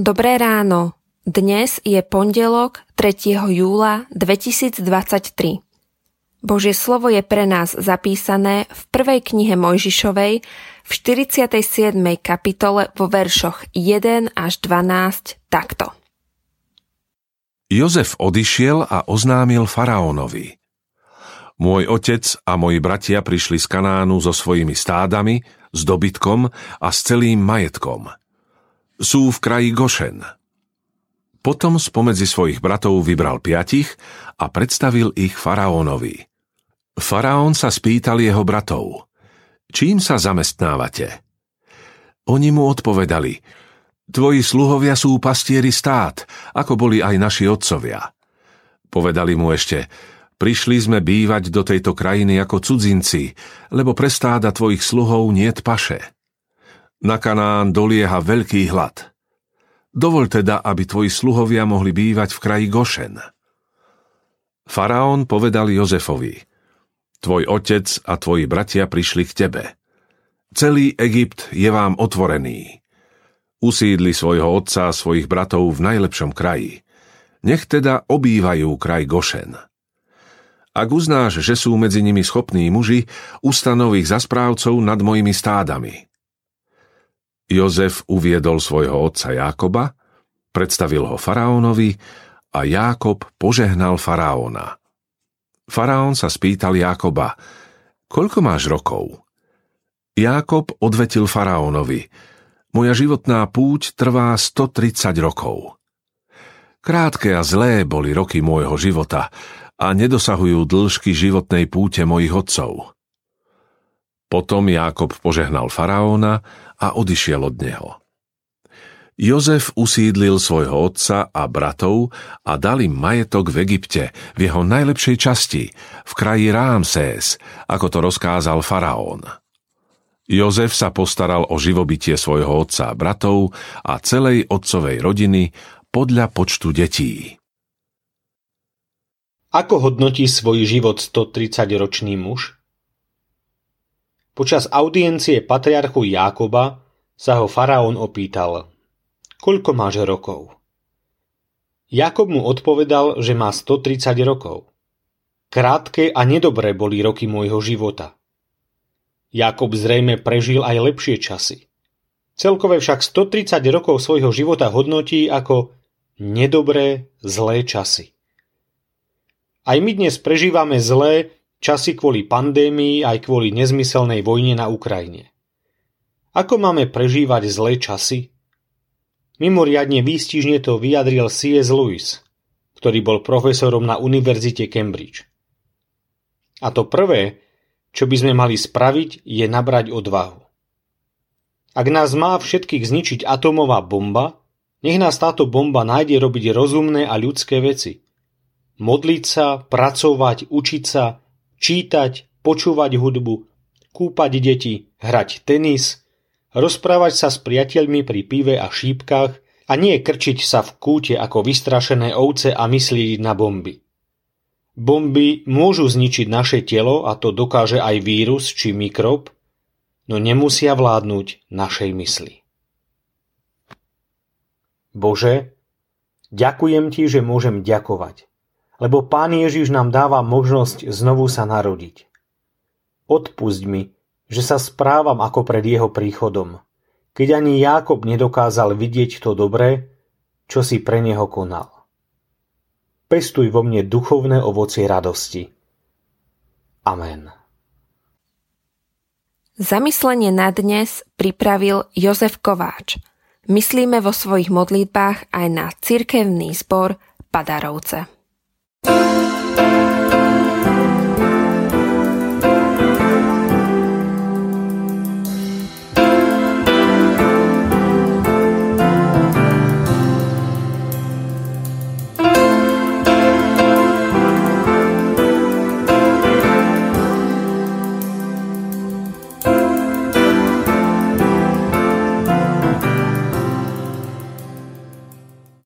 Dobré ráno. Dnes je pondelok 3. júla 2023. Božie slovo je pre nás zapísané v prvej knihe Mojžišovej v 47. kapitole vo veršoch 1 až 12 takto. Jozef odišiel a oznámil faraónovi. Môj otec a moji bratia prišli z Kanánu so svojimi stádami, s dobytkom a s celým majetkom. Sú v kraji Gošen. Potom spomedzi svojich bratov vybral piatich a predstavil ich faraónovi. Faraón sa spýtal jeho bratov, čím sa zamestnávate? Oni mu odpovedali, tvoji sluhovia sú pastieri stát, ako boli aj naši otcovia. Povedali mu ešte, prišli sme bývať do tejto krajiny ako cudzinci, lebo pre stáda tvojich sluhov niet paše. Na Kanán dolieha veľký hlad. Dovol teda, aby tvoji sluhovia mohli bývať v kraji Gošen. Faraón povedal Jozefovi – Tvoj otec a tvoji bratia prišli k tebe. Celý Egypt je vám otvorený. Usídli svojho otca a svojich bratov v najlepšom kraji. Nech teda obývajú kraj Gošen. Ak uznáš, že sú medzi nimi schopní muži, ustanov ich za správcov nad mojimi stádami. Jozef uviedol svojho otca Jákoba, predstavil ho faraónovi a Jákob požehnal faraóna. Faraón sa spýtal Jákoba, koľko máš rokov? Jákob odvetil faraónovi, moja životná púť trvá 130 rokov. Krátke a zlé boli roky môjho života a nedosahujú dĺžky životnej púte mojich otcov. Potom Jákob požehnal faraóna a odišiel od neho. Jozef usídlil svojho otca a bratov a dal im majetok v Egypte, v jeho najlepšej časti, v kraji Rámsés, ako to rozkázal faraón. Jozef sa postaral o živobytie svojho otca a bratov a celej otcovej rodiny podľa počtu detí. Ako hodnotí svoj život 130-ročný muž? Počas audiencie patriarchu Jákoba sa ho faraón opýtal – koľko máš rokov? Jakob mu odpovedal, že má 130 rokov. Krátke a nedobré boli roky môjho života. Jakob zrejme prežil aj lepšie časy. Celkové však 130 rokov svojho života hodnotí ako nedobré, zlé časy. Aj my dnes prežívame zlé časy kvôli pandémii aj kvôli nezmyselnej vojne na Ukrajine. Ako máme prežívať zlé časy? Mimoriadne výstižne to vyjadril C.S. Lewis, ktorý bol profesorom na Univerzite Cambridge. A to prvé, čo by sme mali spraviť, je nabrať odvahu. Ak nás má všetkých zničiť atomová bomba, nech nás táto bomba nájde robiť rozumné a ľudské veci. Modliť sa, pracovať, učiť sa, čítať, počúvať hudbu, kúpať deti, hrať tenis, rozprávať sa s priateľmi pri pive a šípkach a nie krčiť sa v kúte ako vystrašené ovce a myslieť na bomby. Bomby môžu zničiť naše telo a to dokáže aj vírus či mikrob, no nemusia vládnuť našej mysli. Bože, ďakujem Ti, že môžem ďakovať, lebo Pán Ježiš nám dáva možnosť znovu sa narodiť. Odpusť mi, že sa správam ako pred jeho príchodom, keď ani Jákob nedokázal vidieť to dobré, čo si pre neho konal. Pestuj vo mne duchovné ovocie radosti. Amen. Zamyslenie na dnes pripravil Jozef Kováč. Myslíme vo svojich modlitbách aj na cirkevný zbor Padarovce. you.